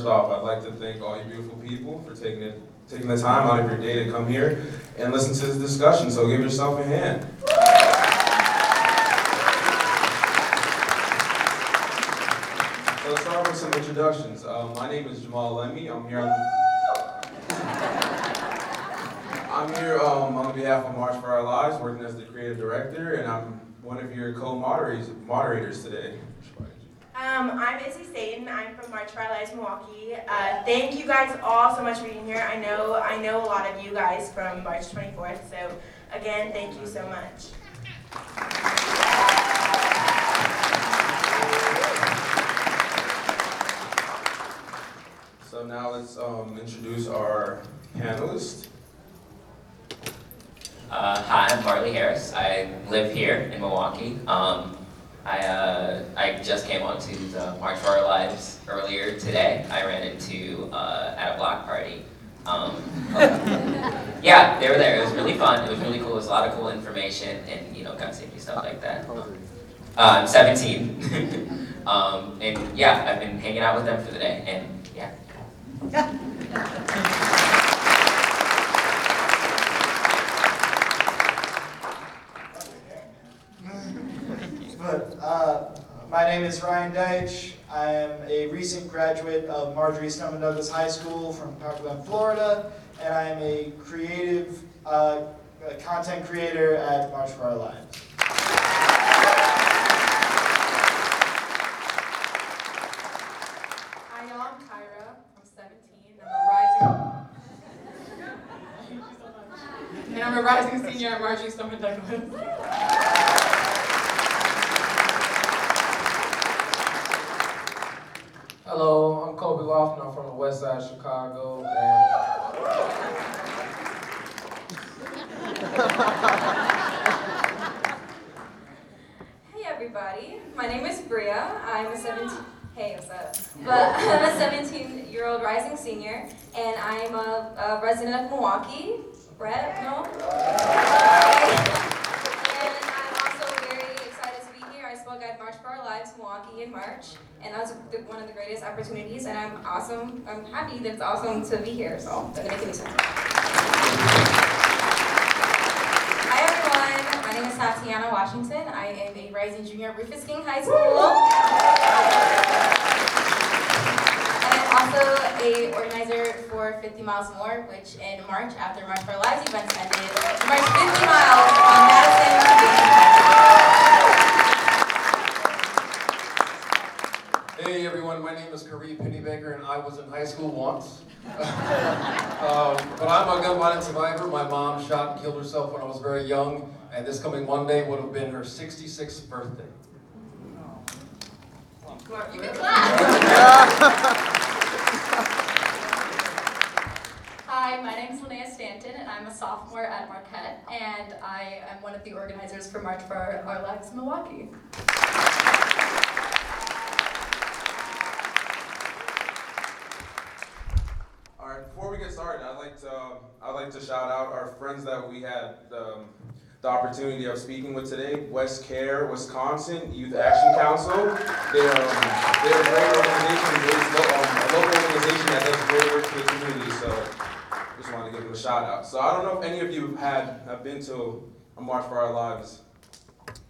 first off, I'd like to thank all you beautiful people for taking it, taking the time out of your day to come here and listen to this discussion. So give yourself a hand. So let's start with some introductions. Um, my name is Jammal Lemy. I'm here on I'm here um, on behalf of March for Our Lives, working as the creative director, and I'm one of your co-moderators moderators today. Um, I'm Izzy Staten. I'm from March for Our Lives Milwaukee. Uh, thank you guys all so much for being here. I know I know a lot of you guys from March 24th, so again, thank you so much. So now let's um, introduce our panelists. Uh, hi, I'm Marley Harris. I live here in Milwaukee. Um, I, uh, I just came onto the March for Our Lives earlier today. I ran into uh, at a block party. Um, yeah, they were there. It was really fun. It was really cool. It was a lot of cool information and you know gun safety stuff like that. Um, uh, I'm 17, um, and yeah, I've been hanging out with them for the day, and yeah. But, uh, my name is Ryan Deitch. I am a recent graduate of Marjory Stoneman Douglas High School from Parkland, Florida, and I am a creative uh, a content creator at March for Our Lives. Hi, y'all. I'm Tyra. I'm 17. I'm a rising. and I'm a rising senior at Marjory Stoneman Douglas. Hello, I'm Kobe Lofton. I'm from the west side of Chicago. And Hey everybody, my name is Bria. I'm a 17. Hey, what's up? But I'm a 17 year old rising senior, and I'm a, a resident of Milwaukee. Brett, no? and I'm also very excited to be here. I spoke at March for Our Lives Milwaukee in March, and that was one of the greatest opportunities. And I'm awesome. I'm happy that it's awesome to be here. So that make any sense. Hi everyone, my name is Tatiana Washington. I am a rising junior at Rufus King High School. And I'm also a organizer for 50 Miles More, which in March, after March for Our Lives event ended, we marched 50 miles from Madison to Dayton. hey everyone, my name is Kareem Pennybaker, and I was in high school once. um, but I'm a gun violence survivor. My mom shot and killed herself when I was very young, and this coming Monday would have been her 66th birthday. You can clap. Hi, my name is Linnea Stanton, and I'm a sophomore at Marquette, and I am one of the organizers for March for Our, Our Lives Milwaukee. All right, before we get started, I'd like to um, I'd like to shout out our friends that we had um, the opportunity of speaking with today. West Care, Wisconsin Youth Action Council. They're um, they're a great organization, um, a local organization that does great work for the community. So give a shout out. So I don't know if any of you have had have been to a March for Our Lives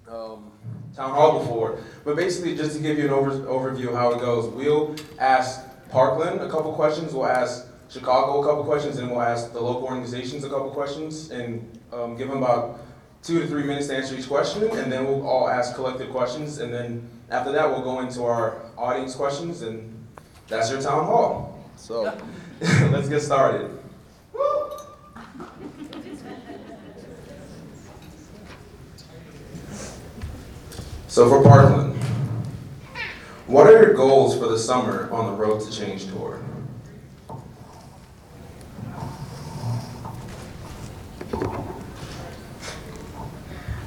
um, town hall before, but basically just to give you an over, overview of how it goes, we'll ask Parkland a couple questions, we'll ask Chicago a couple questions, and we'll ask the local organizations a couple questions, and um, give them about two to three minutes to answer each question, and then we'll all ask collective questions, and then after that, we'll go into our audience questions, and that's your town hall. So let's get started. So for Parkland, what are your goals for the summer on the Road to Change tour?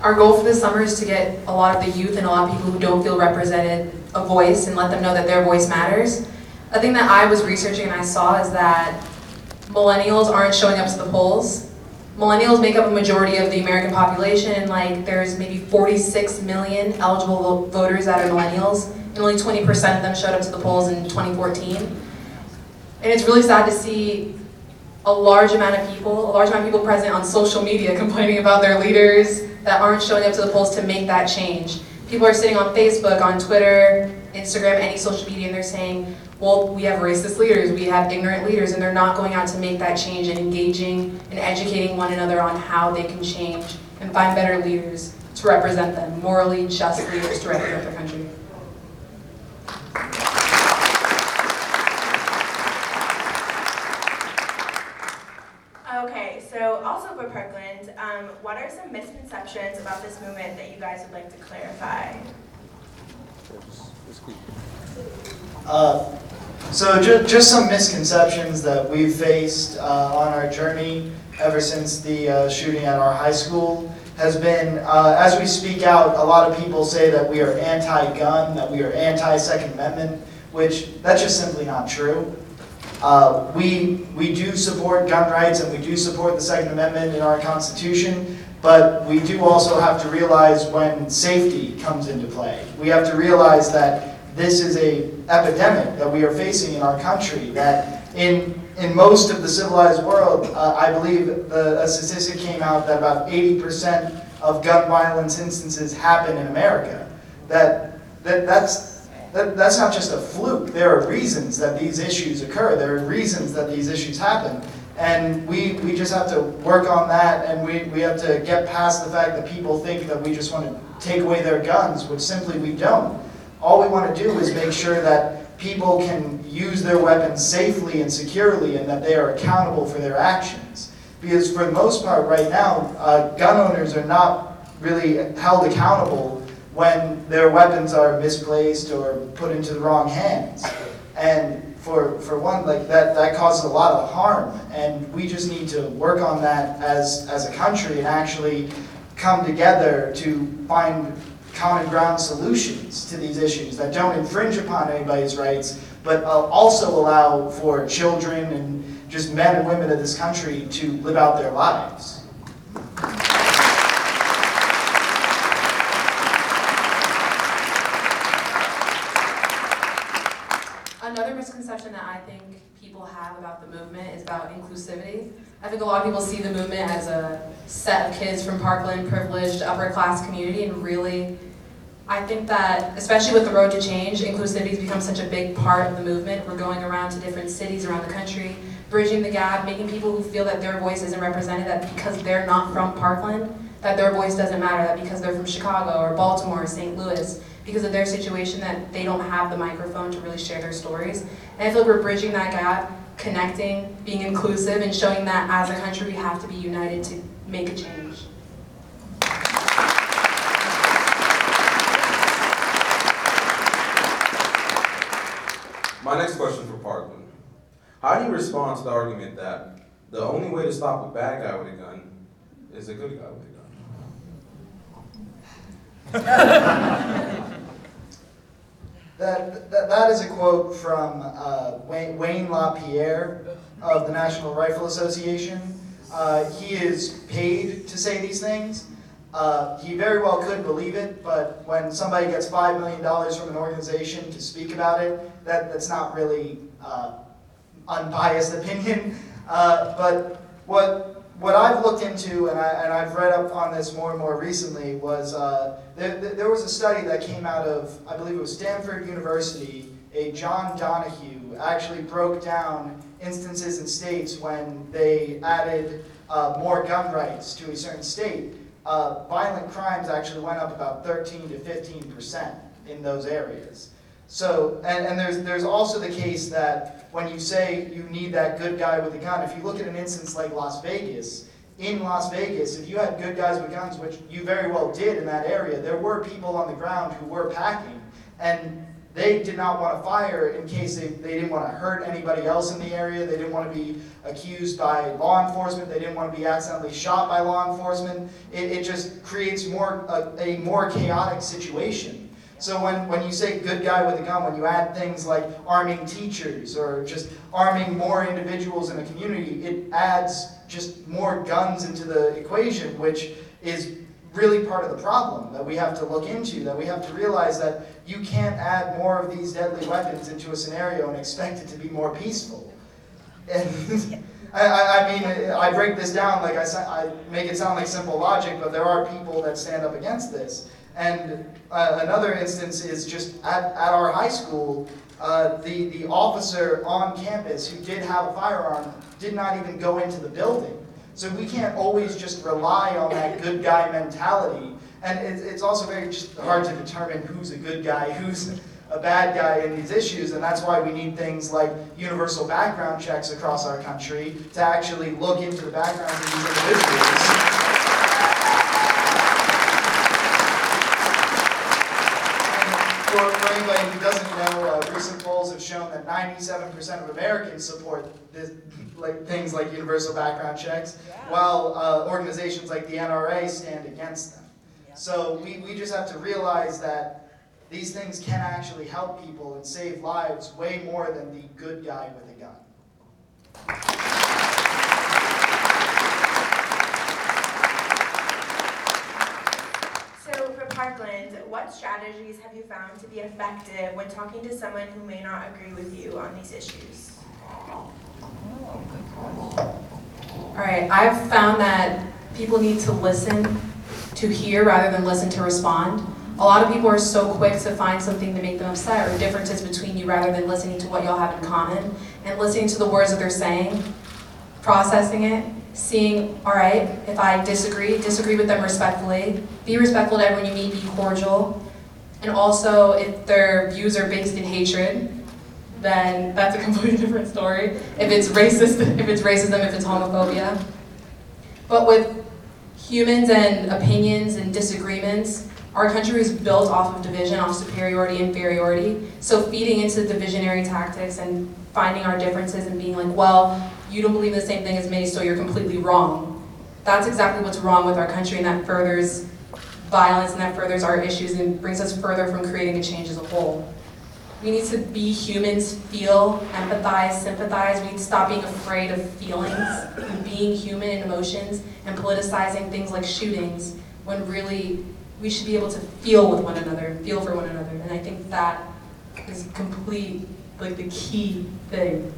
Our goal for this summer is to get a lot of the youth and a lot of people who don't feel represented a voice and let them know that their voice matters. A thing that I was researching and I saw is that millennials aren't showing up to the polls. Millennials make up a majority of the American population, and like there's maybe 46 million eligible voters that are millennials, and only 20% of them showed up to the polls in 2014. And it's really sad to see a large amount of people, a large amount of people present on social media complaining about their leaders that aren't showing up to the polls to make that change. People are sitting on Facebook, on Twitter, Instagram, any social media, and they're saying, well, we have racist leaders, we have ignorant leaders, and they're not going out to make that change and engaging and educating one another on how they can change and find better leaders to represent them, morally just leaders to represent their country. Okay, so also for Parkland, um, what are some misconceptions about this movement that you guys would like to clarify? Uh, So ju- just some misconceptions that we've faced uh, on our journey ever since the uh, shooting at our high school has been, uh, as we speak out, a lot of people say that we are anti-gun, that we are anti-Second Amendment, which that's just simply not true. Uh, We, we do support gun rights and we do support the Second Amendment in our Constitution, but we do also have to realize when safety comes into play. We have to realize that this is a epidemic that we are facing in our country, that in, in most of the civilized world, uh, I believe the, a statistic came out that about 80% of gun violence instances happen in America. That, that, that's, that, that's not just a fluke. There are reasons that these issues occur. There are reasons that these issues happen. And we, we just have to work on that and we, we have to get past the fact that people think that we just want to take away their guns, which simply we don't. All we want to do is make sure that people can use their weapons safely and securely and that they are accountable for their actions. Because for the most part, right now, uh, gun owners are not really held accountable when their weapons are misplaced or put into the wrong hands. And for, for one, like that, that causes a lot of harm. And we just need to work on that as, as a country and actually come together to find common ground solutions to these issues that don't infringe upon anybody's rights, but uh, also allow for children and just men and women of this country to live out their lives. Another misconception that I think people have about the movement is about inclusivity. I think a lot of people see the movement as a set of kids from Parkland, privileged, upper class community, and really, I think that, especially with the road to change, inclusivity has become such a big part of the movement. We're going around to different cities around the country, bridging the gap, making people who feel that their voice isn't represented, that because they're not from Parkland, that their voice doesn't matter, that because they're from Chicago or Baltimore or St. Louis, because of their situation, that they don't have the microphone to really share their stories. And I feel like we're bridging that gap, connecting, being inclusive, and showing that as a country we have to be united to make a change. My next question for Parkland. How do you respond to the argument that the only way to stop a bad guy with a gun is a good guy with a gun? That, that, that is a quote from uh, Wayne, Wayne LaPierre of the National Rifle Association. Uh, he is paid to say these things. Uh, he very well could believe it, but when somebody gets $5 million from an organization to speak about it, that, that's not really uh, unbiased opinion. Uh, but what, what I've looked into, and, I, and I've read up on this more and more recently, was uh, there, there there was a study that came out of, I believe it was Stanford University. A John Donohue actually broke down instances in states when they added uh, more gun rights to a certain state. Uh, violent crimes actually went up about 13 to 15 percent in those areas. So, and, and there's, there's also the case that when you say you need that good guy with a gun, if you look at an instance like Las Vegas, in Las Vegas, if you had good guys with guns, which you very well did in that area, there were people on the ground who were packing, and they did not want to fire in case they, they didn't want to hurt anybody else in the area, they didn't want to be accused by law enforcement, they didn't want to be accidentally shot by law enforcement. It, it just creates more, a, a more chaotic situation. So when, when you say good guy with a gun, when you add things like arming teachers or just arming more individuals in a community, it adds just more guns into the equation, which is really part of the problem that we have to look into, that we have to realize that you can't add more of these deadly weapons into a scenario and expect it to be more peaceful. And I, I, mean, I break this down like I, I make it sound like simple logic, but there are people that stand up against this. And uh, another instance is just at, at our high school, uh, the, the officer on campus who did have a firearm did not even go into the building. So we can't always just rely on that good guy mentality. And it's, it's also very just hard to determine who's a good guy, who's a bad guy in these issues. And that's why we need things like universal background checks across our country to actually look into the backgrounds of these individuals. 97% of Americans support this, like things like universal background checks, while uh, organizations like the NRA stand against them. So we, we just have to realize that these things can actually help people and save lives way more than the good guy with a gun. So for Parkland, what strategies have you found to be effective when talking to someone who may not agree with you on these issues? All right, I've found that people need to listen to hear rather than listen to respond. A lot of people are so quick to find something to make them upset or differences between you rather than listening to what y'all have in common and listening to the words that they're saying, processing it, seeing, all right, if I disagree, disagree with them respectfully, be respectful to everyone you meet, be cordial. And also, if their views are based in hatred, then that's a completely different story. If it's racist, if it's racism, if it's homophobia. But with humans and opinions and disagreements, our country is built off of division, off superiority, inferiority. So feeding into divisionary tactics and finding our differences and being like, well, you don't believe the same thing as me, so you're completely wrong. That's exactly what's wrong with our country, and that furthers violence and that furthers our issues and brings us further from creating a change as a whole. We need to be humans, feel, empathize, sympathize. We need to stop being afraid of feelings, and being human in emotions, and politicizing things like shootings when really we should be able to feel with one another, feel for one another. And I think that is complete, like the key thing.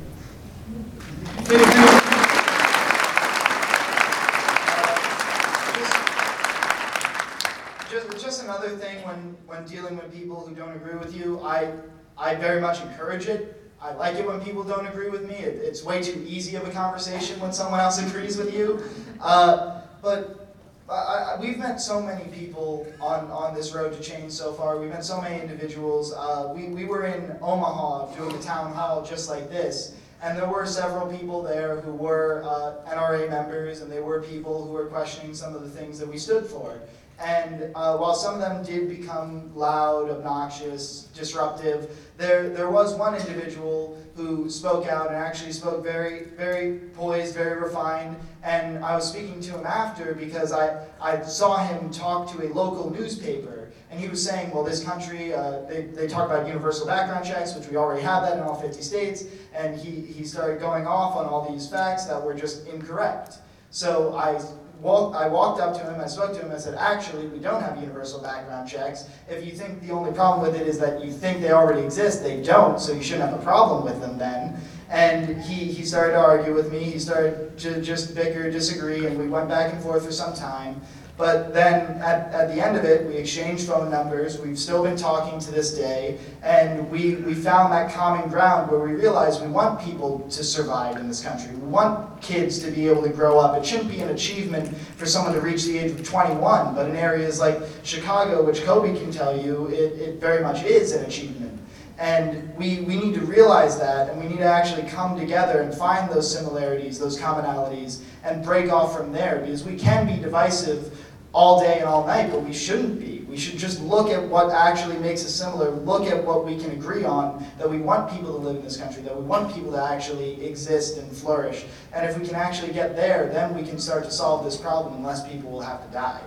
Just, just another thing when, when dealing with people who don't agree with you, I, I very much encourage it. I like it when people don't agree with me. It, it's way too easy of a conversation when someone else agrees with you. Uh, but I, I, we've met so many people on, on this road to change so far. We've met so many individuals. Uh, we, we were in Omaha doing a town hall just like this. And there were several people there who were uh, NRA members, and they were people who were questioning some of the things that we stood for. And uh, while some of them did become loud, obnoxious, disruptive, there, there was one individual who spoke out and actually spoke very, very poised, very refined. And I was speaking to him after because I, I saw him talk to a local newspaper. And he was saying, well, this country, uh, they, they talk about universal background checks, which we already have that in all 50 states. And he, he started going off on all these facts that were just incorrect. So I walked, I walked up to him, I spoke to him, I said, actually, we don't have universal background checks. If you think the only problem with it is that you think they already exist, they don't, so you shouldn't have a problem with them then. And he, he started to argue with me, he started to just bicker, disagree, and we went back and forth for some time. But then at, at the end of it, we exchanged phone numbers. We've still been talking to this day. And we, we found that common ground where we realized we want people to survive in this country. We want kids to be able to grow up. It shouldn't be an achievement for someone to reach the age of 21. But in areas like Chicago, which Kobe can tell you, it, it very much is an achievement. And we, we need to realize that, and we need to actually come together and find those similarities, those commonalities, and break off from there. Because we can be divisive all day and all night, but we shouldn't be. We should just look at what actually makes us similar, look at what we can agree on, that we want people to live in this country, that we want people to actually exist and flourish. And if we can actually get there, then we can start to solve this problem, and less people will have to die.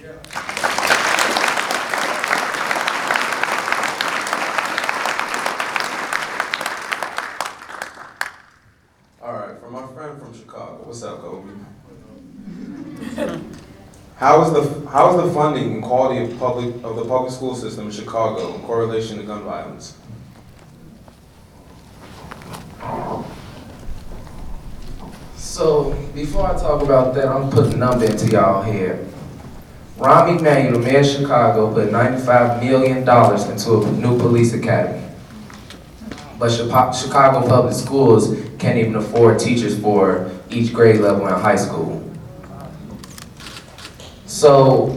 Yeah. All right, from my friend from Chicago. What's up, Kobe? How is the how is the funding and quality of public of the public school system in Chicago in correlation to gun violence? So before I talk about that, I'm putting a number into y'all here. Rahm Emanuel, the mayor of Chicago, put ninety-five million dollars into a new police academy. But Chicago Public Schools can't even afford teachers for each grade level in high school. So,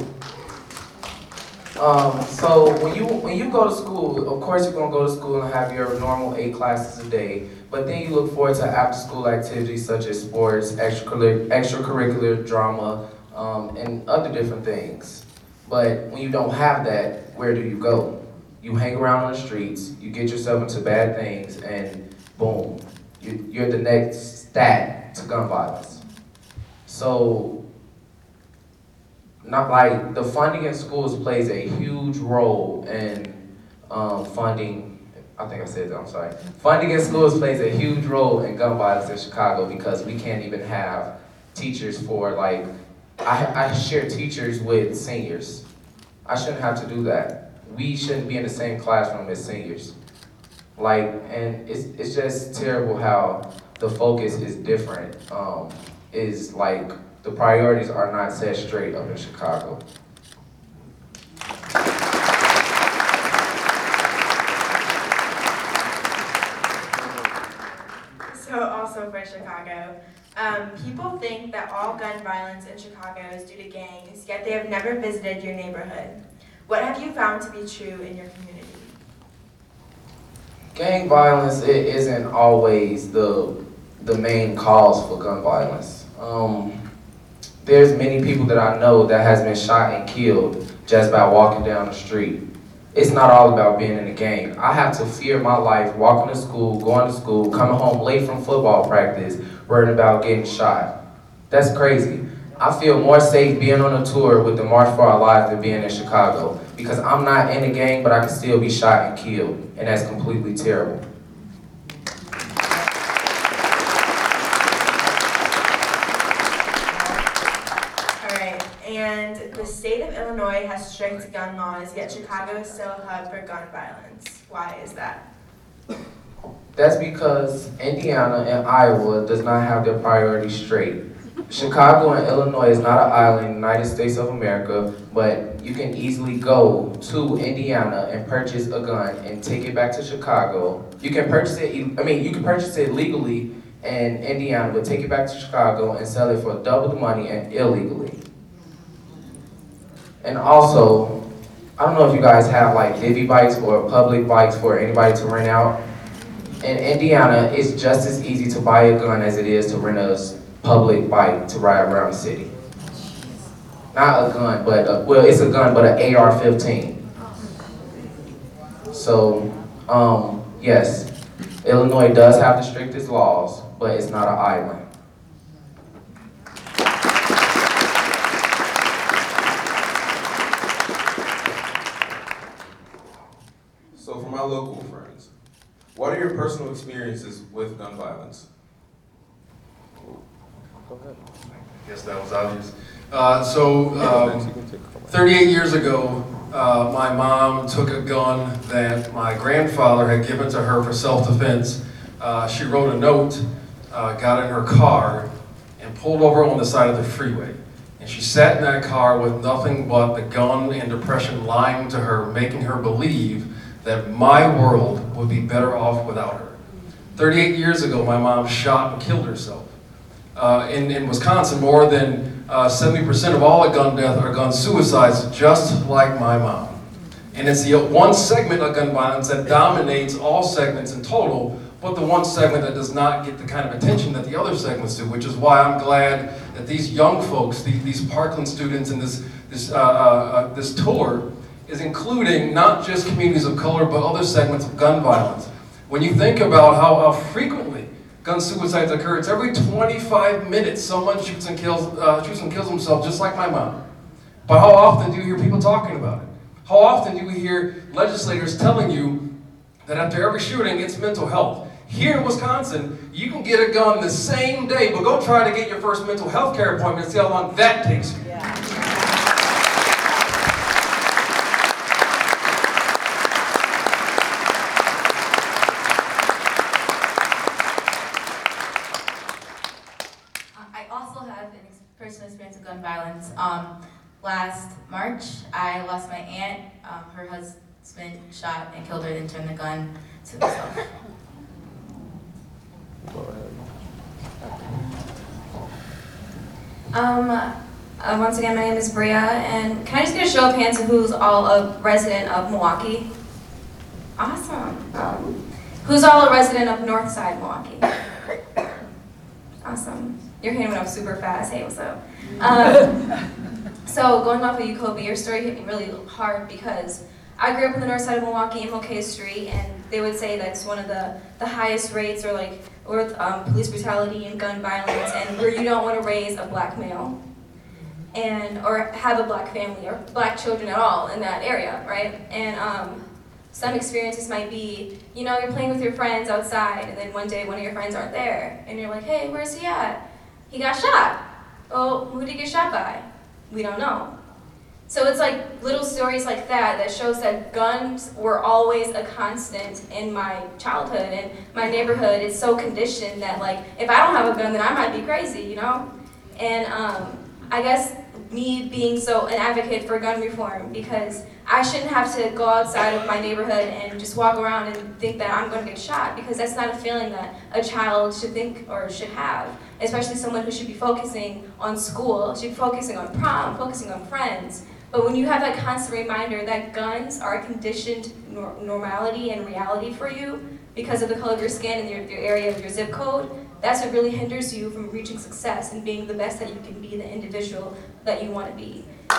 um, so when you when you go to school, of course you're gonna go to school and have your normal eight classes a day. But then you look forward to after-school activities such as sports, extracurricular, extracurricular drama, um, and other different things. But when you don't have that, where do you go? You hang around on the streets, you get yourself into bad things, and boom, you, you're the next stat to gun violence. So, not like the funding in schools plays a huge role in um, funding. I think I said that. I'm sorry. Funding in schools plays a huge role in gun violence in Chicago because we can't even have teachers for like. I, I share teachers with seniors. I shouldn't have to do that. We shouldn't be in the same classroom as seniors. Like, and it's it's just terrible how the focus is different. Um, is like the priorities are not set straight up in Chicago. So also for Chicago, um, people think that all gun violence in Chicago is due to gangs, yet they have never visited your neighborhood. What have you found to be true in your community? Gang violence it isn't always the the main cause for gun violence. Um, there's many people that I know that has been shot and killed just by walking down the street. It's not all about being in a gang. I have to fear my life walking to school, going to school, coming home late from football practice, worrying about getting shot. That's crazy. I feel more safe being on a tour with the March for Our Lives than being in Chicago because I'm not in a gang, but I can still be shot and killed, and that's completely terrible. Of has strict gun laws, yet Chicago is still a hub for gun violence. Why is that? That's because Indiana and Iowa does not have their priorities straight. Chicago and Illinois is not an island in the United States of America, but you can easily go to Indiana and purchase a gun and take it back to Chicago. You can purchase it, I mean, you can purchase it legally in Indiana, but take it back to Chicago and sell it for double the money and illegally. And also, I don't know if you guys have like Divvy bikes or public bikes for anybody to rent out. In Indiana, it's just as easy to buy a gun as it is to rent a public bike to ride around the city. Not a gun, but, a, well, it's a gun, but an AR-15. So, um, yes, Illinois does have the strictest laws, but it's not an island. So for my local friends, what are your personal experiences with gun violence? Guess that was obvious. Uh, so, um, 38 years ago, uh, my mom took a gun that my grandfather had given to her for self-defense. Uh, she wrote a note, uh, got in her car, and pulled over on the side of the freeway. And she sat in that car with nothing but the gun and depression lying to her, making her believe that my world would be better off without her. 38 years ago, my mom shot and killed herself. Uh, in, in Wisconsin, more than uh, 70% of all gun deaths are gun suicides, just like my mom. And it's the one segment of gun violence that dominates all segments in total, but the one segment that does not get the kind of attention that the other segments do, which is why I'm glad that these young folks, these, these Parkland students, and this, this, uh, uh, uh, this tour is including not just communities of color, but other segments of gun violence. When you think about how, how frequently gun suicides occur, it's every 25 minutes someone shoots and kills, uh, shoots and kills himself, just like my mom. But how often do you hear people talking about it? How often do we hear legislators telling you that after every shooting, it's mental health? Here in Wisconsin, you can get a gun the same day, but go try to get your first mental health care appointment and see how long that takes you. also have an ex- personal experience with gun violence. Um, last March, I lost my aunt. Um, her husband shot and killed her, then turned the gun to himself. Um, uh, once again, my name is Bria, and can I just get a show of hands of who's all a resident of Milwaukee? Awesome. Um, who's all a resident of Northside Milwaukee? Awesome. Your hand went up super fast. Hey, what's up? Um, so going off of you, Kobe, your story hit me really hard because I grew up on the north side of Milwaukee, MLK Street, and they would say that's one of the, the highest rates or like with um, police brutality and gun violence, and where you don't want to raise a black male, and or have a black family or black children at all in that area, right? And um, some experiences might be, you know, you're playing with your friends outside, and then one day one of your friends aren't there, and you're like, hey, where's he at? He got shot. Oh, who did he get shot by? We don't know. So it's like little stories like that that shows that guns were always a constant in my childhood and my neighborhood is so conditioned that like if I don't have a gun then I might be crazy, you know? And um, I guess me being so an advocate for gun reform because I shouldn't have to go outside of my neighborhood and just walk around and think that I'm going to get shot because that's not a feeling that a child should think or should have, especially someone who should be focusing on school, should be focusing on prom, focusing on friends. But when you have that constant reminder that guns are a conditioned nor- normality and reality for you because of the color of your skin and your, your area of your zip code, that's what really hinders you from reaching success and being the best that you can be, the individual that you want to be. Um,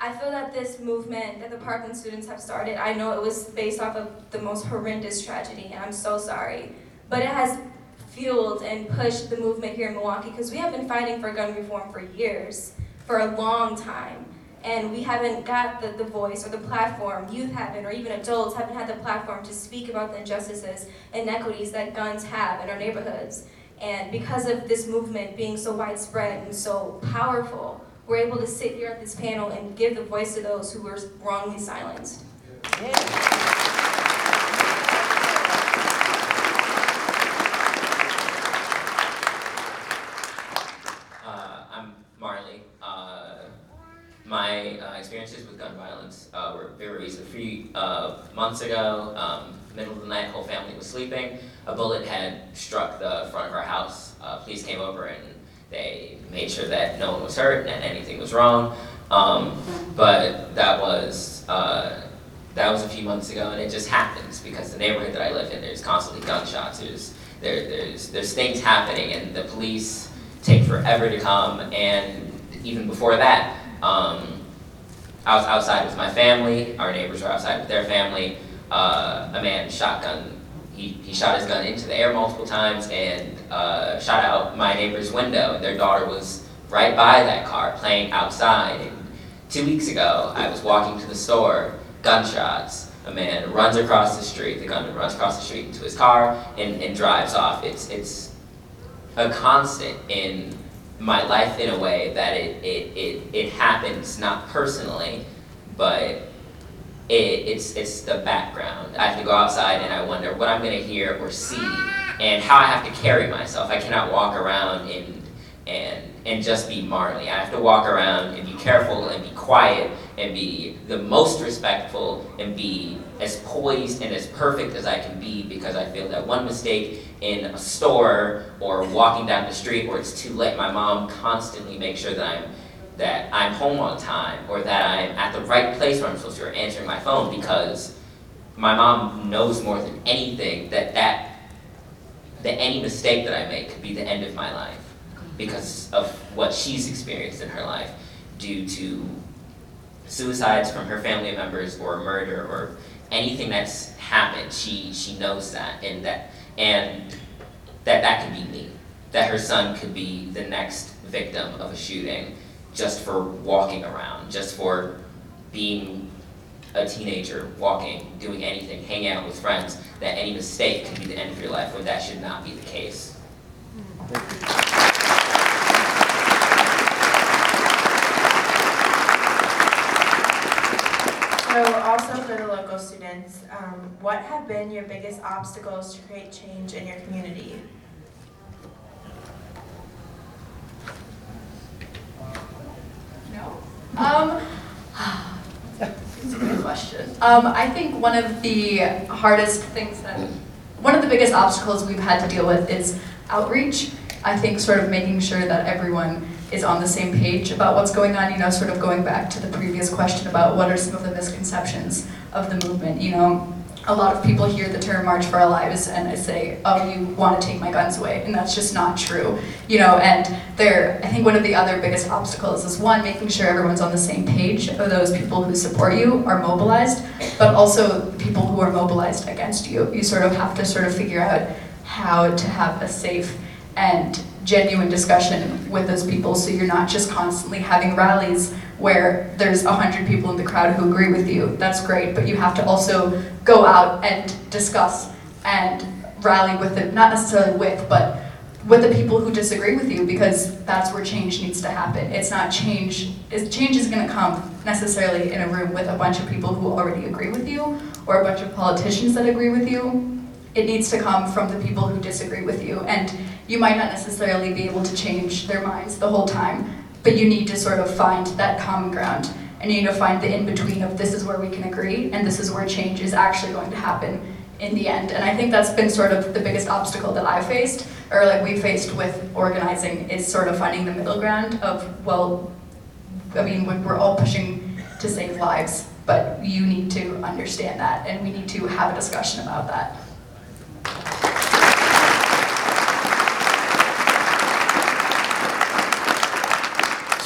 I feel that this movement that the Parkland students have started, I know it was based off of the most horrendous tragedy, and I'm so sorry, but it has fueled and pushed the movement here in Milwaukee because we have been fighting for gun reform for years, for a long time. And we haven't got the, the voice or the platform, youth haven't, or even adults haven't had the platform to speak about the injustices and inequities that guns have in our neighborhoods. And because of this movement being so widespread and so powerful, we're able to sit here at this panel and give the voice to those who were wrongly silenced. Uh, I'm Marley. Uh, my uh, experiences with gun violence uh, were very recent. A few uh, months ago, um, middle of the night, whole family was sleeping. A bullet had struck the front of our house. Uh, police came over and they made sure that no one was hurt and anything was wrong. Um, but that was uh, that was a few months ago, and it just happens because the neighborhood that I live in, there's constantly gunshots. There's there, there's there's things happening, and the police take forever to come. And even before that, um, I was outside with my family. Our neighbors were outside with their family. Uh, a man shotgun. He, he shot his gun into the air multiple times and uh, shot out my neighbor's window. Their daughter was right by that car playing outside. And two weeks ago, I was walking to the store, gunshots. A man runs across the street. The gunman runs across the street into his car and, and drives off. It's it's a constant in my life in a way that it, it, it, it happens not personally, but it, it's, it's the background. I have to go outside and I wonder what I'm going to hear or see and how I have to carry myself. I cannot walk around and, and, and just be Marley. I have to walk around and be careful and be quiet and be the most respectful and be as poised and as perfect as I can be because I feel that one mistake in a store or walking down the street where it's too late, my mom constantly makes sure that I'm that I'm home on time or that I'm at the right place where I'm supposed to or answering my phone because my mom knows more than anything that that that any mistake that I make could be the end of my life because of what she's experienced in her life due to suicides from her family members or murder or anything that's happened she she knows that and that and that that could be me. That her son could be the next victim of a shooting just for walking around just for being a teenager walking doing anything hanging out with friends that any mistake could be the end of your life when that should not be the case. So also for the local students, um, what have been your biggest obstacles to create change in your community? No. Um, that's a good question. Um, I think one of the hardest things that, one of the biggest obstacles we've had to deal with is outreach. I think sort of making sure that everyone is on the same page about what's going on, you know, sort of going back to the previous question about what are some of the misconceptions of the movement, you know. A lot of people hear the term March for Our Lives and I say, oh, you want to take my guns away, and that's just not true, you know, and there, I think one of the other biggest obstacles is one, making sure everyone's on the same page of those people who support you are mobilized, but also people who are mobilized against you. You sort of have to sort of figure out how to have a safe and genuine discussion with those people so you're not just constantly having rallies where there's 100 people in the crowd who agree with you. That's great, but you have to also go out and discuss and rally with it, not necessarily with, but with the people who disagree with you because that's where change needs to happen. It's not change, it's, change is going to come necessarily in a room with a bunch of people who already agree with you or a bunch of politicians that agree with you. It needs to come from the people who disagree with you. And you might not necessarily be able to change their minds the whole time, but you need to sort of find that common ground. And you need to find the in between of this is where we can agree and this is where change is actually going to happen in the end. And I think that's been sort of the biggest obstacle that I faced, or like we faced with organizing, is sort of finding the middle ground of, well, I mean, we- we're all pushing to save lives, but you need to understand that, and we need to have a discussion about that.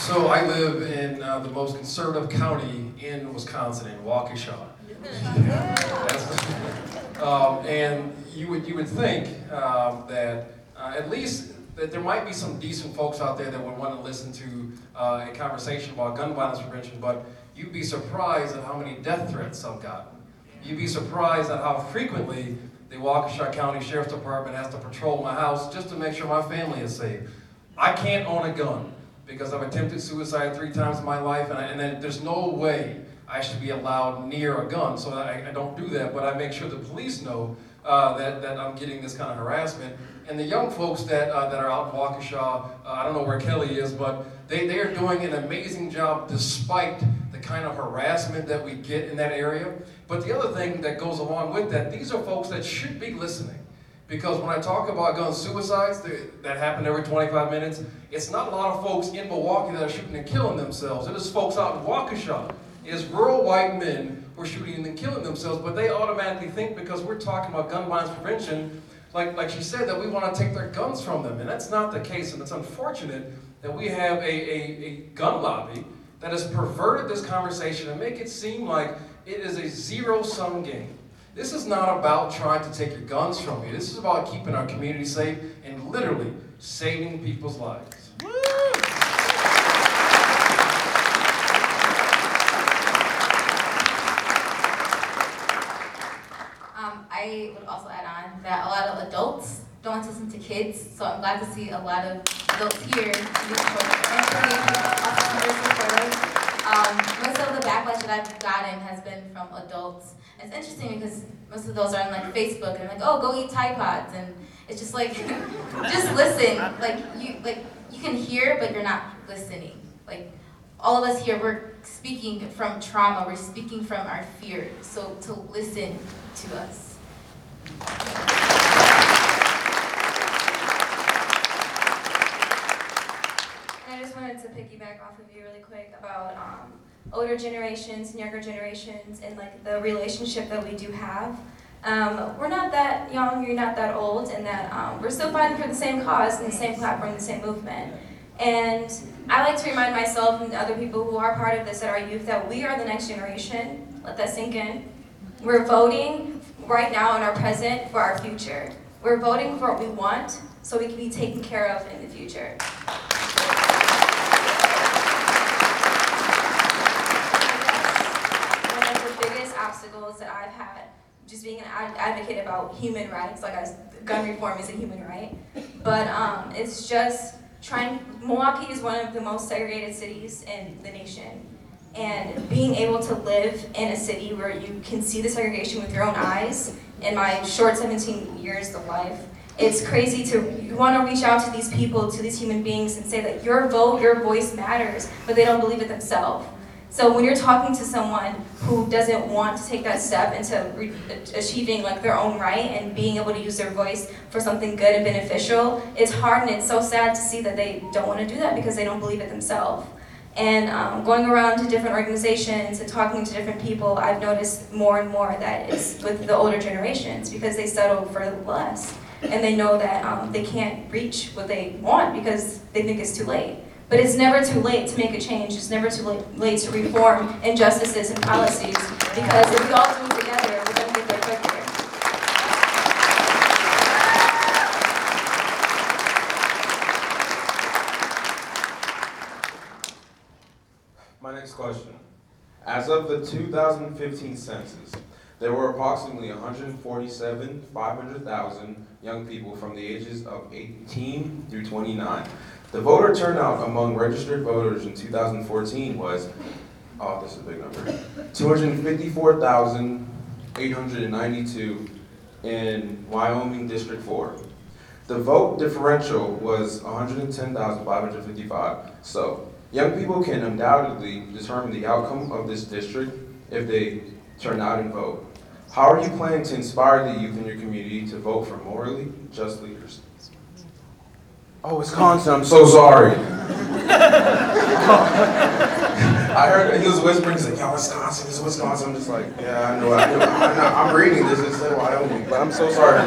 So I live in uh, the most conservative county in Wisconsin, in Waukesha. That's- um, and you would you would think um, that uh, at least that there might be some decent folks out there that would want to listen to uh, a conversation about gun violence prevention, but you'd be surprised at how many death threats I've gotten. You'd be surprised at how frequently the Waukesha County Sheriff's Department has to patrol my house just to make sure my family is safe. I can't own a gun because I've attempted suicide three times in my life, and, I, and then there's no way I should be allowed near a gun, so I, I don't do that. But I make sure the police know uh, that, that I'm getting this kind of harassment. And the young folks that, uh, that are out in Waukesha, uh, I don't know where Kelly is, but they, they are doing an amazing job despite the kind of harassment that we get in that area. But the other thing that goes along with that, these are folks that should be listening. Because when I talk about gun suicides that, happen every 25 minutes, it's not a lot of folks in Milwaukee that are shooting and killing themselves. It is folks out in Waukesha. It is rural white men who are shooting and killing themselves, but they automatically think because we're talking about gun violence prevention, like, like she said, that we want to take their guns from them. And that's not the case, and it's unfortunate that we have a, a, a gun lobby that has perverted this conversation and make it seem like it is a zero-sum game. This is not about trying to take your guns from you. This is about keeping our community safe and literally saving people's lives. Um, I would also add on that a lot of adults don't listen to kids, so I'm glad to see a lot of adults here. Um, most of the backlash that I've gotten has been from adults. It's interesting because most of those are on like Facebook and like, oh, go eat Tide Pods, and it's just like, just listen. Like you, like you can hear, but you're not listening. Like all of us here, we're speaking from trauma. We're speaking from our fear. So to listen to us. And I just wanted to piggyback off of you really quick about um, older generations and younger generations and like the relationship that we do have. Um, we're not that young, you're not that old, and that um, we're still fighting for the same cause and the same platform, the same movement. And I like to remind myself and other people who are part of this at our youth that we are the next generation. Let that sink in. We're voting right now in our present for our future. We're voting for what we want so we can be taken care of in the future. one of the biggest that I've had, just being an ad- advocate about human rights, like gun reform is a human right, but um, it's just trying. Milwaukee is one of the most segregated cities in the nation, And being able to live in a city where you can see the segregation with your own eyes in my short 17 years of life, it's crazy to you want to reach out to these people, to these human beings, and say that your vote, your voice matters, but they don't believe it themselves. So when you're talking to someone who doesn't want to take that step into re- achieving like their own right and being able to use their voice for something good and beneficial, it's hard and it's so sad to see that they don't want to do that because they don't believe it themselves. And um, going around to different organizations and talking to different people, I've noticed more and more that it's with the older generations because they settle for less and they know that um, they can't reach what they want because they think it's too late. But it's never too late to make a change. It's never too late, to reform injustices and policies because if we all do it together, we're going to get there quicker. My next question. As of the 2015 census, there were approximately 147, 500,000 young people from the ages of 18 through 29. The voter turnout among registered voters in 2014 was, oh, this is a big number, 254,892 in Wyoming District 4. The vote differential was 110,555. So, young people can undoubtedly determine the outcome of this district if they turn out and vote. How are you planning to inspire the youth in your community to vote for morally just leaders? Oh, Wisconsin, I'm so sorry. I heard he was whispering, he's like, yo, Wisconsin, this is Wisconsin. I'm just like, yeah, I know, I know. I'm, not- I'm reading this instead of Wyoming, but I'm so sorry.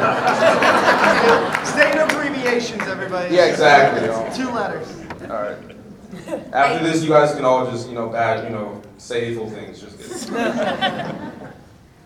State abbreviations, everybody. Yeah, exactly, y'all. Two letters. All right. After this, you guys can all just, you know, bad, you know, say hateful things. Just kidding.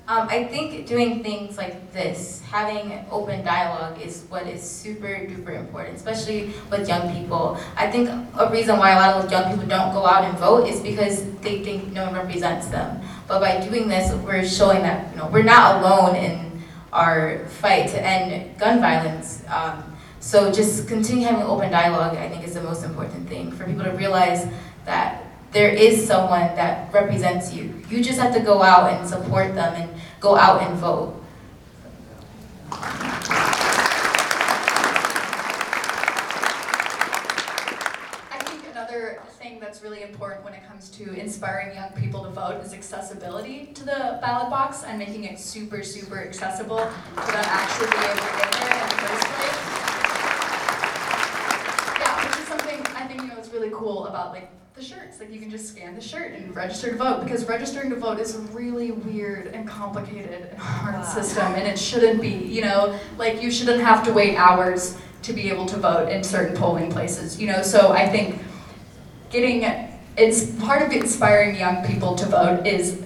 Um, I think doing things like this, having open dialogue is what is super duper important, especially with young people. I think a reason why a lot of young people don't go out and vote is because they think no one represents them. But by doing this, we're showing that you know we're not alone in our fight to end gun violence. Um, so just continue having open dialogue, I think, is the most important thing for people to realize that there is someone that represents you. You just have to go out and support them and go out and vote. I think another thing that's really important when it comes to inspiring young people to vote is accessibility to the ballot box and making it super, super accessible to them actually be able to get there in the first place. Yeah, which is something I think you know is really cool about like the shirts. Like you can just scan the shirt and register to vote because registering to vote is a really weird and complicated and hard ah. system and it shouldn't be, you know, like you shouldn't have to wait hours to be able to vote in certain polling places, you know. So I think getting it's part of inspiring young people to vote is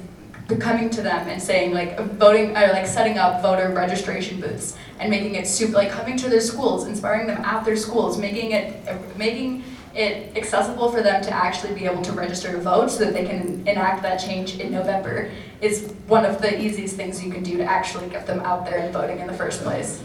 coming to them and saying like voting or like setting up voter registration booths and making it super like coming to their schools inspiring them at their schools making it making it accessible for them to actually be able to register to vote so that they can enact that change in November is one of the easiest things you can do to actually get them out there and voting in the first place.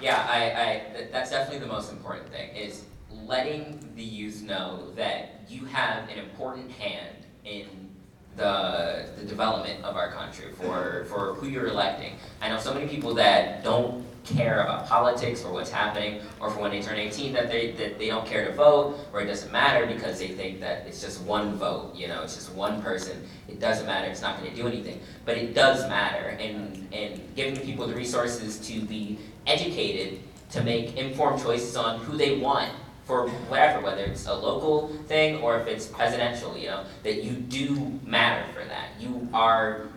Yeah, I, I, that's definitely the most important thing, is letting the youth know that you have an important hand in the, the development of our country for, for who you're electing. I know so many people that don't care about politics or what's happening, or for when they turn 18 that they, that they don't care to vote, or it doesn't matter because they think that it's just one vote, you know, it's just one person. It doesn't matter, it's not gonna do anything. But it does matter, and, and giving people the resources to be educated, to make informed choices on who they want for whatever, whether it's a local thing or if it's presidential, you know, that you do matter for that. You are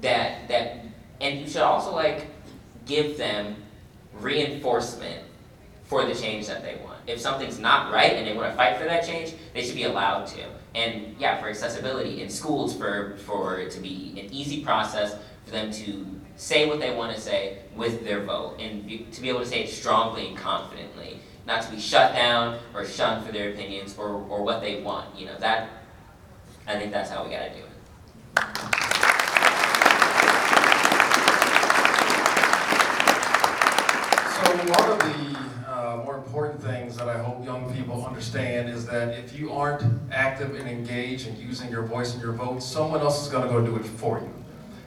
that that and you should also like give them reinforcement for the change that they want. If something's not right and they want to fight for that change, they should be allowed to. And yeah, for accessibility in schools for for it to be an easy process for them to say what they want to say with their vote and be, to be able to say it strongly and confidently not to be shut down or shunned for their opinions or, or what they want. You know, that, I think that's how we gotta do it. So one of the uh, more important things that I hope young people understand is that if you aren't active and engaged and using your voice and your vote, someone else is gonna go do it for you.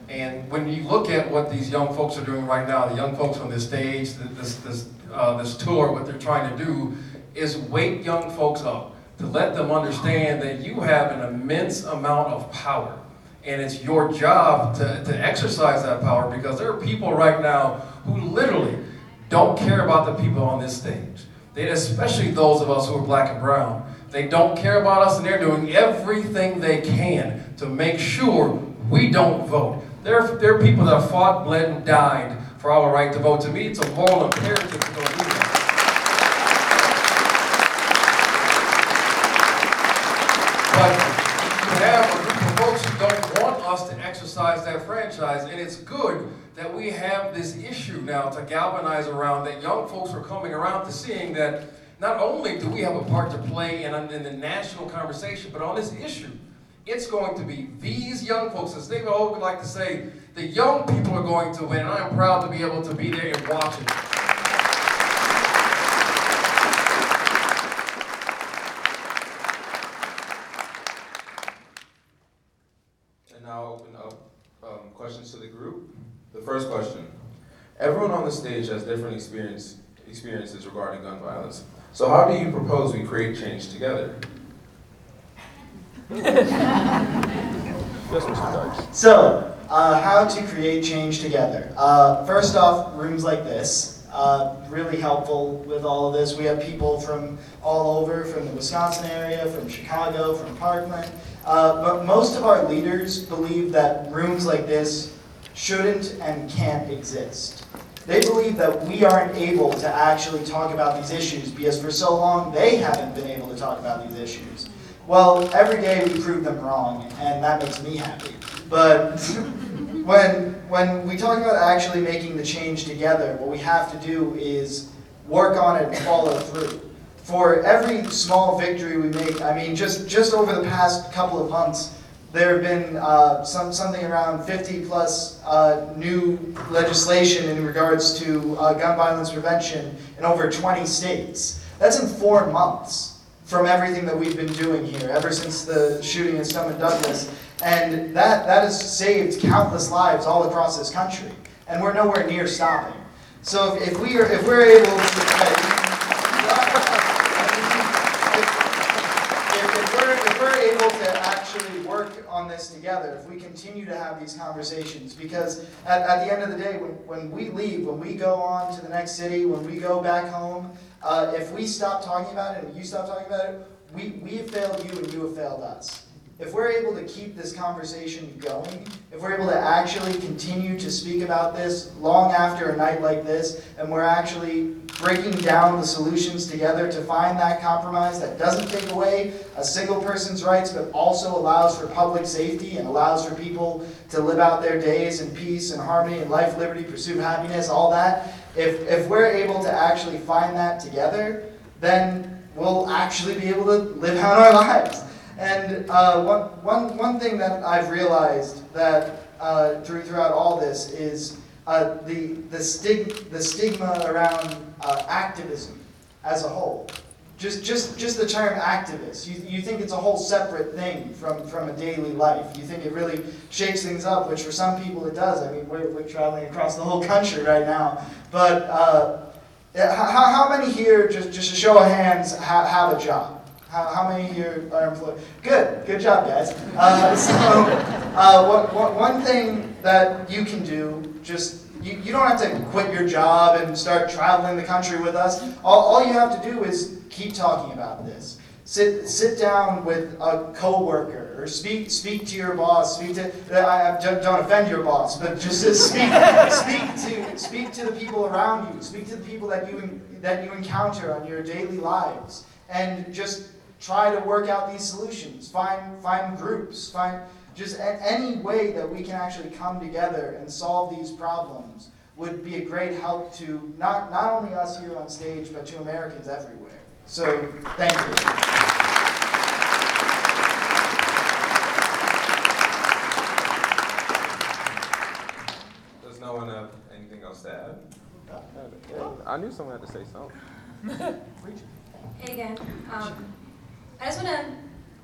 And when you look at what these young folks are doing right now, the young folks on this stage, this, this, uh, this tour, what they're trying to do is wake young folks up to let them understand that you have an immense amount of power. And it's your job to, to exercise that power because there are people right now who literally don't care about the people on this stage. They, especially those of us who are black and brown. They don't care about us and they're doing everything they can to make sure we don't vote. There are, there are people that have fought, bled, and died for our right to vote. To me, it's a moral imperative to go do that. But you have a group of folks who don't want us to exercise that franchise, and it's good that we have this issue now to galvanize around, that young folks are coming around to seeing that not only do we have a part to play in, in the national conversation, but on this issue, it's going to be these young folks, as David Hogg would like to say, the young people are going to win, and I am proud to be able to be there and watch it. And now open up um, questions to the group. The first question. Everyone on the stage has different experience, experiences regarding gun violence. So how do you propose we create change together? So, uh, how to create change together. Uh, first off, rooms like this, uh, really helpful with all of this. We have people from all over, from the Wisconsin area, from Chicago, from Parkland. Uh, but most of our leaders believe that rooms like this shouldn't and can't exist. They believe that we aren't able to actually talk about these issues because for so long they haven't been able to talk about these issues. Well, every day we prove them wrong, and that makes me happy. But when, when we talk about actually making the change together, what we have to do is work on it and follow through. For every small victory we make, I mean, just, just over the past couple of months, there have been uh, some, something around 50 plus uh, new legislation in regards to uh, gun violence prevention in over 20 states. That's in four months from everything that we've been doing here, ever since the shooting in Stoneman Douglas. And that, that has saved countless lives all across this country. And we're nowhere near stopping. So if, if we are, if we're able to, if we're, if we're able to actually work on this together, if we continue to have these conversations, because at, at the end of the day, when, when we leave, when we go on to the next city, when we go back home, uh, if we stop talking about it and you stop talking about it, we, we have failed you and you have failed us. If we're able to keep this conversation going, if we're able to actually continue to speak about this long after a night like this, and we're actually breaking down the solutions together to find that compromise that doesn't take away a single person's rights, but also allows for public safety and allows for people to live out their days in peace and harmony and life, liberty, pursuit of happiness, all that. If, if we're able to actually find that together, then we'll actually be able to live out our lives. And uh, one, one, one thing that I've realized that uh, through, throughout all this is uh, the, the, stig, the stigma around uh, activism as a whole. Just, just, just the term activist. You, you think it's a whole separate thing from, from a daily life. You think it really shakes things up, which for some people it does. I mean, we're, we're traveling across the whole country right now. But uh, how, how many here, just, just a show of hands, ha, have a job? How, how many here are employed? Good, good job, guys. Uh, so, uh, what, what, one thing that you can do, just you, you don't have to quit your job and start traveling the country with us. All, all you have to do is keep talking about this. Sit, sit down with a coworker or speak, speak to your boss. Speak to I, don't, don't offend your boss, but just speak, speak to speak to the people around you. Speak to the people that you that you encounter on your daily lives, and just try to work out these solutions. Find find groups. Find just a- any way that we can actually come together and solve these problems would be a great help to not not only us here on stage, but to Americans everywhere. So thank you. Does no one have anything else to add? I knew someone had to say something. Hey again. Um, I just want to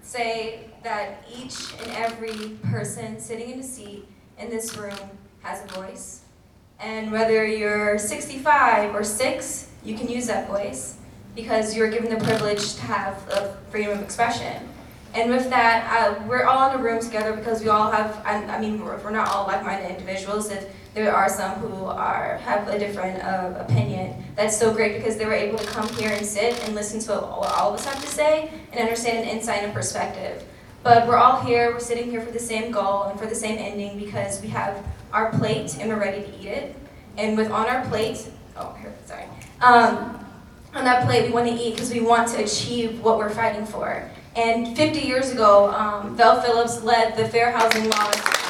say that each and every person sitting in a seat in this room has a voice. And whether you're 65 or 6, you can use that voice because you're given the privilege to have the freedom of expression. And with that, uh, we're all in a room together because we all have, I, I mean, we're, we're not all like-minded individuals. If there are some who are have a different uh, opinion, that's so great because they were able to come here and sit and listen to what all of us have to say and understand an insight and perspective. But we're all here, we're sitting here for the same goal and for the same ending because we have our plate and we're ready to eat it. And with on our plate, oh, here, sorry. Um, on that plate, we want to eat because we want to achieve what we're fighting for. And 50 years ago, um, Phillips led the fair housing laws.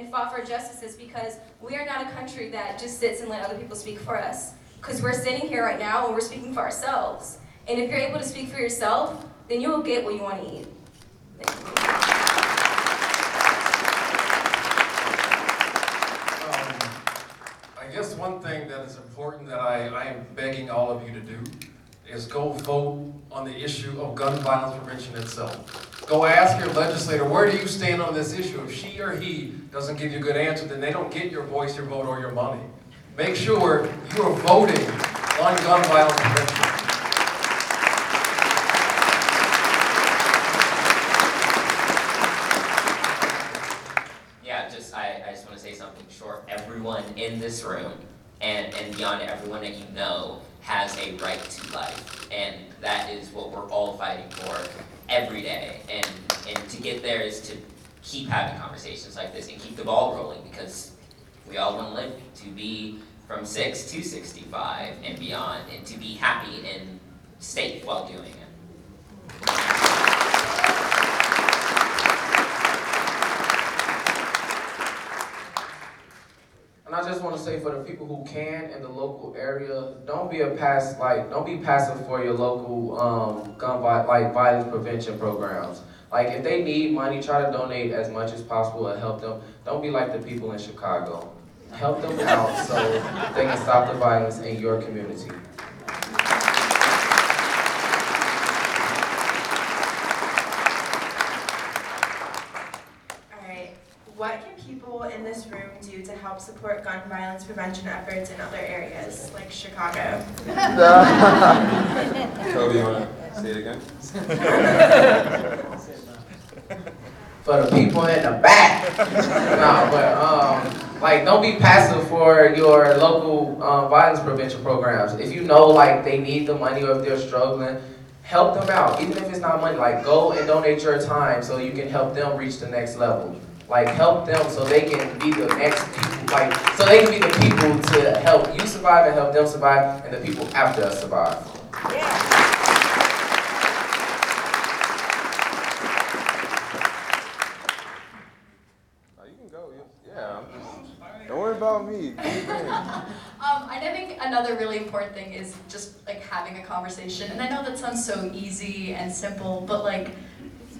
And fought for justices because we are not a country that just sits and let other people speak for us. Because we're sitting here right now and we're speaking for ourselves. And if you're able to speak for yourself, then you will get what you want to eat. Um, I guess one thing that is important that I, I am begging all of you to do is go vote on the issue of gun violence prevention itself. Go ask your legislator, where do you stand on this issue? If she or he doesn't give you a good answer, then they don't get your voice, your vote, or your money. Make sure you are voting on gun violence prevention. Yeah, just I, I just want to say something short. Everyone in this room and, and beyond everyone that you know has a right to life. And that is what we're all fighting for every day. And and to get there is to keep having conversations like this and keep the ball rolling because we all want to live to be from six to sixty-five and beyond and to be happy and safe while doing it. I just want to say for the people who can in the local area, don't be a pass like don't be passive for your local um, gun like violence prevention programs. Like if they need money, try to donate as much as possible and help them. Don't be like the people in Chicago. Help them out so they can stop the violence in your community. All right. What can people in this room do to help support gun violence prevention efforts in other areas, like Chicago? Toby, you wanna say it again? For the people in the back. no, but um, like don't be passive for your local um, violence prevention programs. If you know like they need the money or if they're struggling, help them out. Even if it's not money, like go and donate your time so you can help them reach the next level. Like help them so they can be the next people. Like so they can be the people to help you survive and help them survive, and the people after us survive. Oh, you can go. Yeah. Don't worry about me. Do your thing. Um, and I think another really important thing is just like having a conversation. And I know that sounds so easy and simple, but like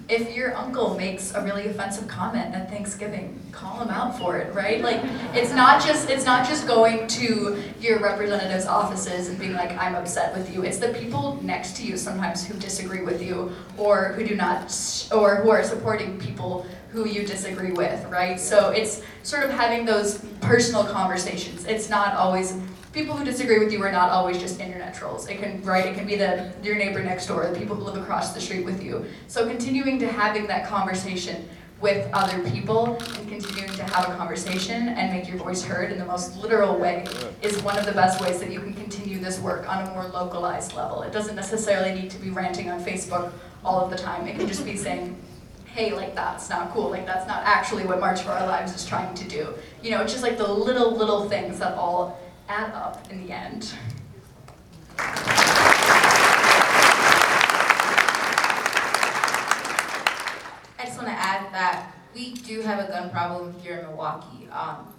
if your uncle makes a really offensive comment at Thanksgiving, call him out for it, right? Like it's not just it's not just going to your representative's offices and being like I'm upset with you. It's the people next to you sometimes who disagree with you or who do not or who are supporting people who you disagree with, right? So it's sort of having those personal conversations. It's not always people who disagree with you are not always just internet trolls. It can right, it can be the your neighbor next door, the people who live across the street with you. So continuing to having that conversation with other people and continuing to have a conversation and make your voice heard in the most literal way is one of the best ways that you can continue this work on a more localized level. It doesn't necessarily need to be ranting on Facebook all of the time. It can just be saying, hey, like that's not cool, like that's not actually what March for Our Lives is trying to do. You know, it's just like the little, little things that all add up in the end. I just want to add that we do have a gun problem here in Milwaukee. Um,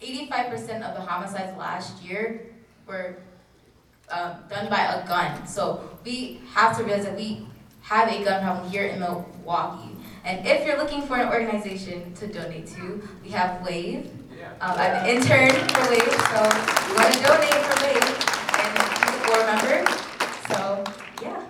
85% of the homicides last year were um, done by a gun. So we have to realize that we have a gun problem here in Milwaukee. And if you're looking for an organization to donate to, we have WAVE. Um, I'm an intern for WAVE, so you want to donate for WAVE, and he's a board member. So, yeah.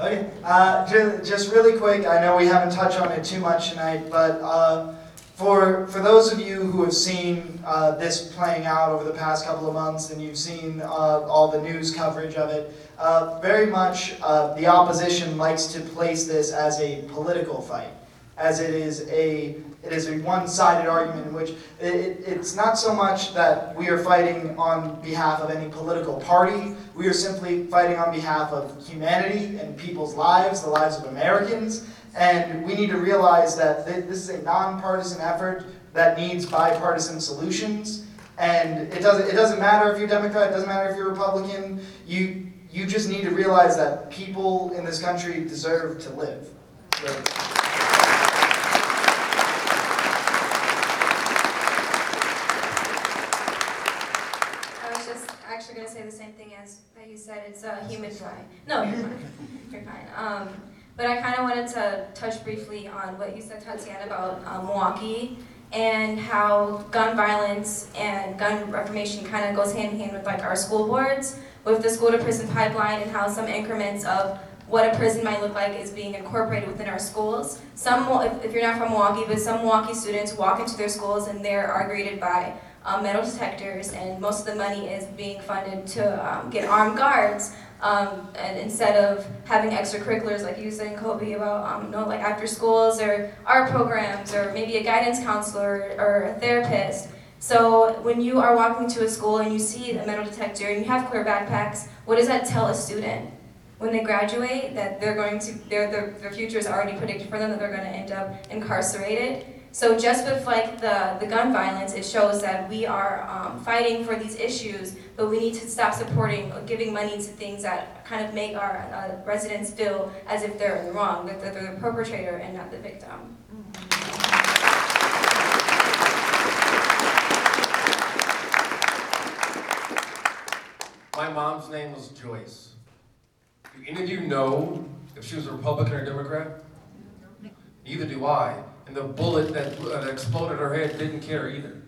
Okay, uh, ju- just really quick, I know we haven't touched on it too much tonight, but, uh, for, for those of you who have seen, uh, this playing out over the past couple of months, and you've seen, uh, all the news coverage of it, uh, very much, uh, the opposition likes to place this as a political fight, as it is a, it is a one-sided argument in which it, it, it's not so much that we are fighting on behalf of any political party, we are simply fighting on behalf of humanity and people's lives, the lives of Americans. And we need to realize that thi- this is a nonpartisan effort that needs bipartisan solutions. And it doesn't, it doesn't matter if you're Democrat, it doesn't matter if you're Republican. You, you just need to realize that people in this country deserve to live was just actually gonna say the same thing as that you said. It's a human right. No, you're fine. You're fine. Um, but I kind of wanted to touch briefly on what you said, Tatiana, about um, Milwaukee and how gun violence and gun reformation kind of goes hand in hand with like our school boards, with the school to prison pipeline, and how some increments of what a prison might look like is being incorporated within our schools. Some, if, if you're not from Milwaukee, but some Milwaukee students walk into their schools and they are greeted by um, metal detectors, and most of the money is being funded to um, get armed guards. Um, and instead of having extracurriculars like you said, Kobe, about um, no like after schools or art programs or maybe a guidance counselor or a therapist. So when you are walking to a school and you see a metal detector and you have clear backpacks, what does that tell a student? When they graduate, that they're going to their their, their future is already predicted for them that they're going to end up incarcerated. So just with like the, the gun violence, it shows that we are um, fighting for these issues, but we need to stop supporting, or giving money to things that kind of make our uh, residents feel as if they're the wrong, that they're the perpetrator and not the victim. My mom's name was Joyce. Do any of you know if she was a Republican or Democrat? Neither do I. And the bullet that, uh, that exploded her head didn't care either.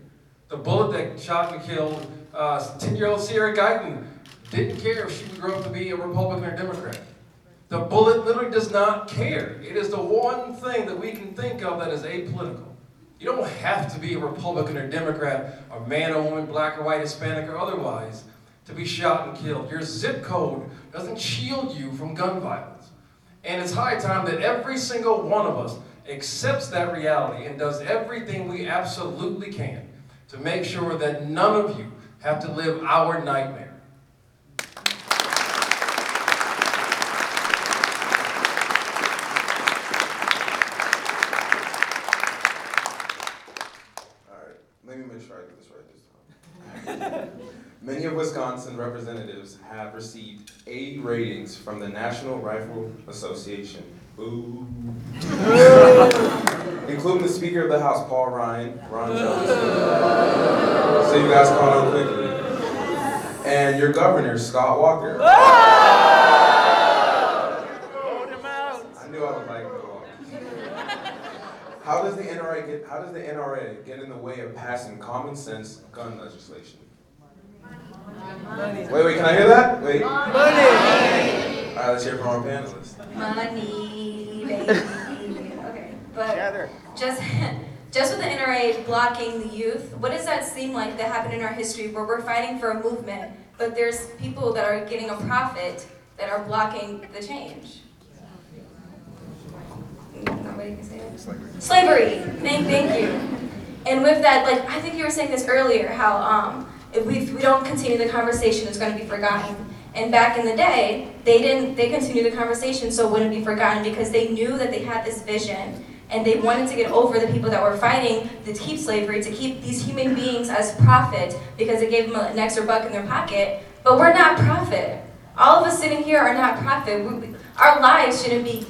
The bullet that shot and killed uh, 10-year-old Sierra Guyton didn't care if she would grow up to be a Republican or Democrat. The bullet literally does not care. It is the one thing that we can think of that is apolitical. You don't have to be a Republican or Democrat, or man or woman, black or white, Hispanic or otherwise, to be shot and killed. Your zip code doesn't shield you from gun violence. And it's high time that every single one of us accepts that reality and does everything we absolutely can to make sure that none of you have to live our nightmare. All right, let me make sure I get this right this time. Many of Wisconsin representatives have received A ratings from the National Rifle Association. Boo. Including the Speaker of the House, Paul Ryan, Ron Johnson. So you guys caught on quickly. And your governor, Scott Walker. I knew I would like Milwaukee. How does the NRA get? How does the NRA get in the way of passing common sense gun legislation? Wait, wait, can I hear that? Wait. Money. All right, let's hear from our panelists. Money, baby. Okay, but just just with the NRA blocking the youth, what does that seem like that happened in our history where we're fighting for a movement, but there's people that are getting a profit that are blocking the change? Nobody can say it. Slavery. Thank, thank you. And with that, like I think you were saying this earlier, how um, if we, if we don't continue the conversation, it's going to be forgotten. And back in the day, they didn't. They continued the conversation so it wouldn't be forgotten because they knew that they had this vision and they wanted to get over the people that were fighting to keep slavery, to keep these human beings as profit because it gave them an extra buck in their pocket. But we're not profit. All of us sitting here are not profit. We, our lives shouldn't be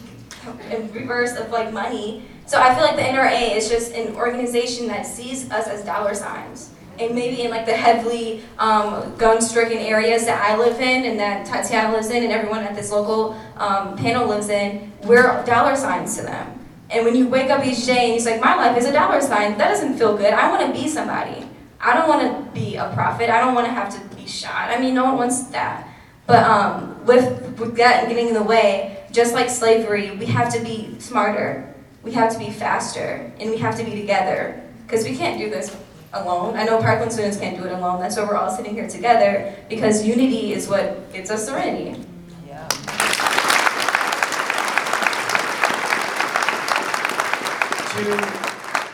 in reverse of like money. So I feel like the NRA is just an organization that sees us as dollar signs. and maybe in like the heavily um, gun-stricken areas that I live in and that Tatiana lives in and everyone at this local um, panel lives in, we're dollar signs to them. And when you wake up each day and he's like, my life is a dollar sign, that doesn't feel good. I want to be somebody. I don't want to be a profit. I don't want to have to be shot. I mean, no one wants that. But um, with, with that getting in the way, just like slavery, we have to be smarter. We have to be faster, and we have to be together because we can't do this alone. I know Parkland students can't do it alone. That's why we're all sitting here together because unity is what gets us serenity. To,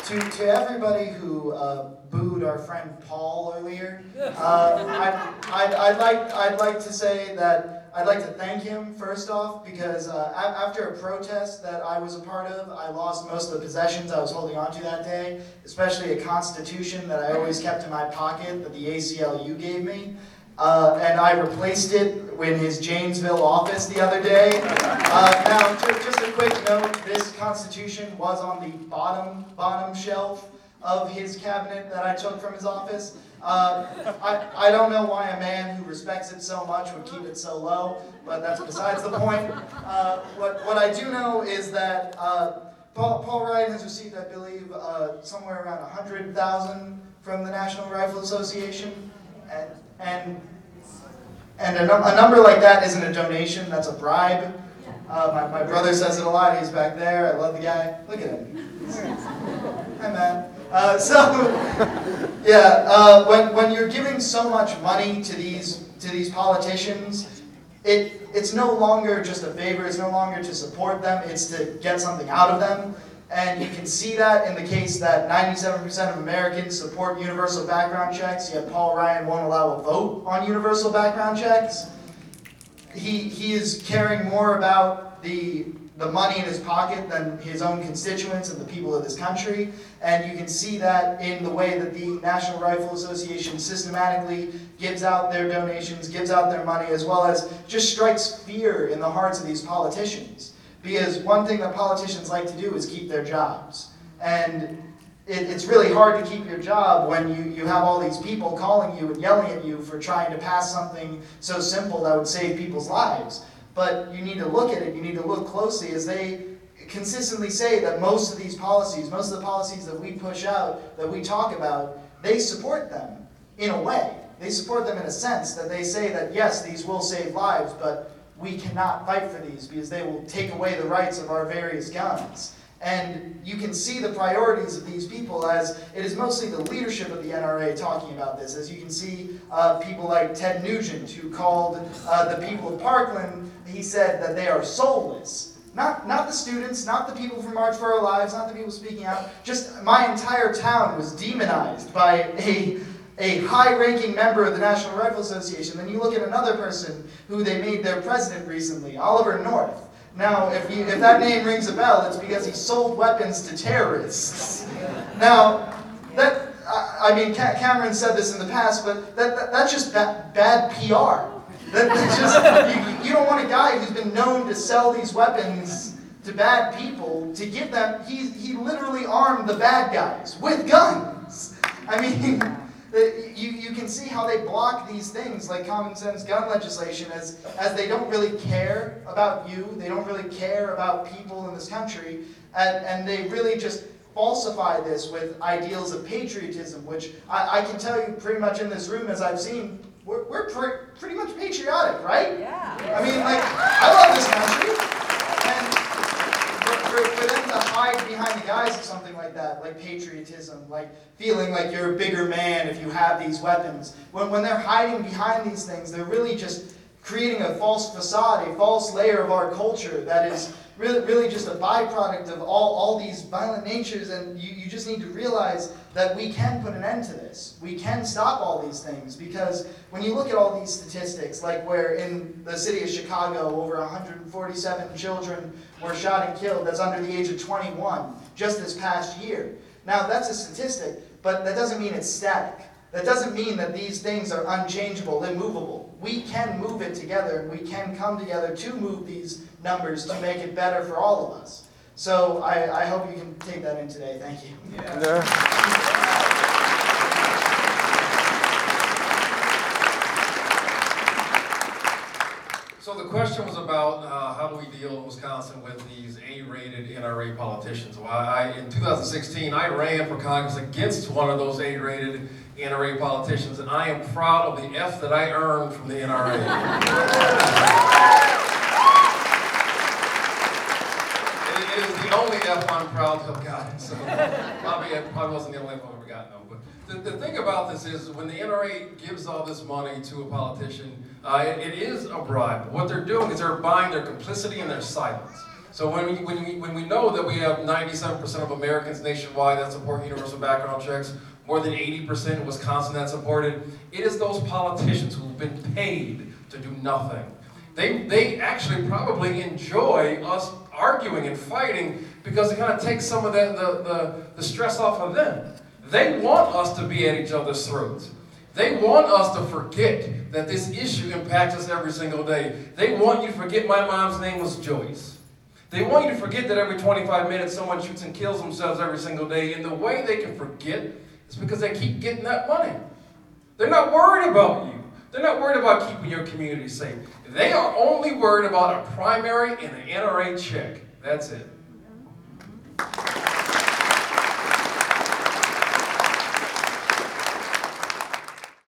to, to everybody who uh, booed our friend Paul earlier, uh, I, I'd, I'd, like, I'd like to say that I'd like to thank him first off because uh, a- after a protest that I was a part of, I lost most of the possessions I was holding onto that day, especially a constitution that I always kept in my pocket that the ACLU gave me. Uh, and I replaced it in his Janesville office the other day. Uh, now, ju- just a quick note, this Constitution was on the bottom, bottom shelf of his cabinet that I took from his office. Uh, I, I don't know why a man who respects it so much would keep it so low, but that's besides the point. Uh, what, what I do know is that uh, Paul, Paul Ryan has received, I believe, uh, somewhere around 100,000 from the National Rifle Association. And, and, and a, num- a number like that isn't a donation, that's a bribe. Uh, my, my brother says it a lot, he's back there, I love the guy. Look at him. Hi, man. Uh, so, yeah, uh, when, when you're giving so much money to these, to these politicians, it, it's no longer just a favor, it's no longer to support them, it's to get something out of them. And you can see that in the case that 97% of Americans support universal background checks, yet Paul Ryan won't allow a vote on universal background checks. He, he is caring more about the, the money in his pocket than his own constituents and the people of this country. And you can see that in the way that the National Rifle Association systematically gives out their donations, gives out their money, as well as just strikes fear in the hearts of these politicians. Because one thing that politicians like to do is keep their jobs. And it, it's really hard to keep your job when you, you have all these people calling you and yelling at you for trying to pass something so simple that would save people's lives. But you need to look at it, you need to look closely as they consistently say that most of these policies, most of the policies that we push out, that we talk about, they support them in a way. They support them in a sense that they say that yes, these will save lives, but we cannot fight for these because they will take away the rights of our various guns. And you can see the priorities of these people as it is mostly the leadership of the NRA talking about this. As you can see, uh, people like Ted Nugent, who called uh, the people of Parkland, he said that they are soulless. Not, not the students, not the people from March for Our Lives, not the people speaking out. Just my entire town was demonized by a, a high ranking member of the National Rifle Association. Then you look at another person who they made their president recently, Oliver North. Now, if, if that name rings a bell, it's because he sold weapons to terrorists. Now, that, I mean, Ca- Cameron said this in the past, but that, that, that's just ba- bad PR. That, that's just, you, you don't want a guy who's been known to sell these weapons to bad people to give them, he, he literally armed the bad guys with guns. I mean, the- you, you can see how they block these things like common sense gun legislation as, as they don't really care about you, they don't really care about people in this country, and, and they really just falsify this with ideals of patriotism, which I, I can tell you pretty much in this room as I've seen, we're, we're pre- pretty much patriotic, right? Yeah. I mean, like, I love this country. Hide behind the guise of something like that, like patriotism, like feeling like you're a bigger man if you have these weapons, when, when they're hiding behind these things, they're really just creating a false facade, a false layer of our culture that is really, really just a byproduct of all, all these violent natures. And you, you just need to realize that we can put an end to this. We can stop all these things because when you look at all these statistics, like where in the city of Chicago, over 147 children were shot and killed that's under the age of 21 just this past year. Now, that's a statistic, but that doesn't mean it's static. That doesn't mean that these things are unchangeable, immovable. We can move it together, and we can come together to move these numbers to make it better for all of us. So I, I hope you can take that in today. Thank you. Yeah. Yeah. So the question was about uh, how do we deal in Wisconsin with these A-rated NRA politicians. Well, I, in 2016, I ran for Congress against one of those A-rated NRA politicians, and I am proud of the F that I earned from the NRA. It is the only F I'm proud to have gotten, so probably, it probably wasn't the only F I've ever gotten, though. But the, the thing about this is, when the NRA gives all this money to a politician, uh, it, it is a bribe. What they're doing is they're buying their complicity and their silence. So when we, when we, when we know that we have 97% of Americans nationwide that support universal background checks, more than 80% in Wisconsin that support it, is those politicians who've been paid to do nothing. They, they actually probably enjoy us arguing and fighting because it kind of takes some of the, the, the stress off of them. They want us to be at each other's throats. They want us to forget that this issue impacts us every single day. They want you to forget my mom's name was Joyce. They want you to forget that every 25 minutes someone shoots and kills themselves every single day. And the way they can forget is because they keep getting that money. They're not worried about you. They're not worried about keeping your community safe. They are only worried about a primary and an NRA check. That's it.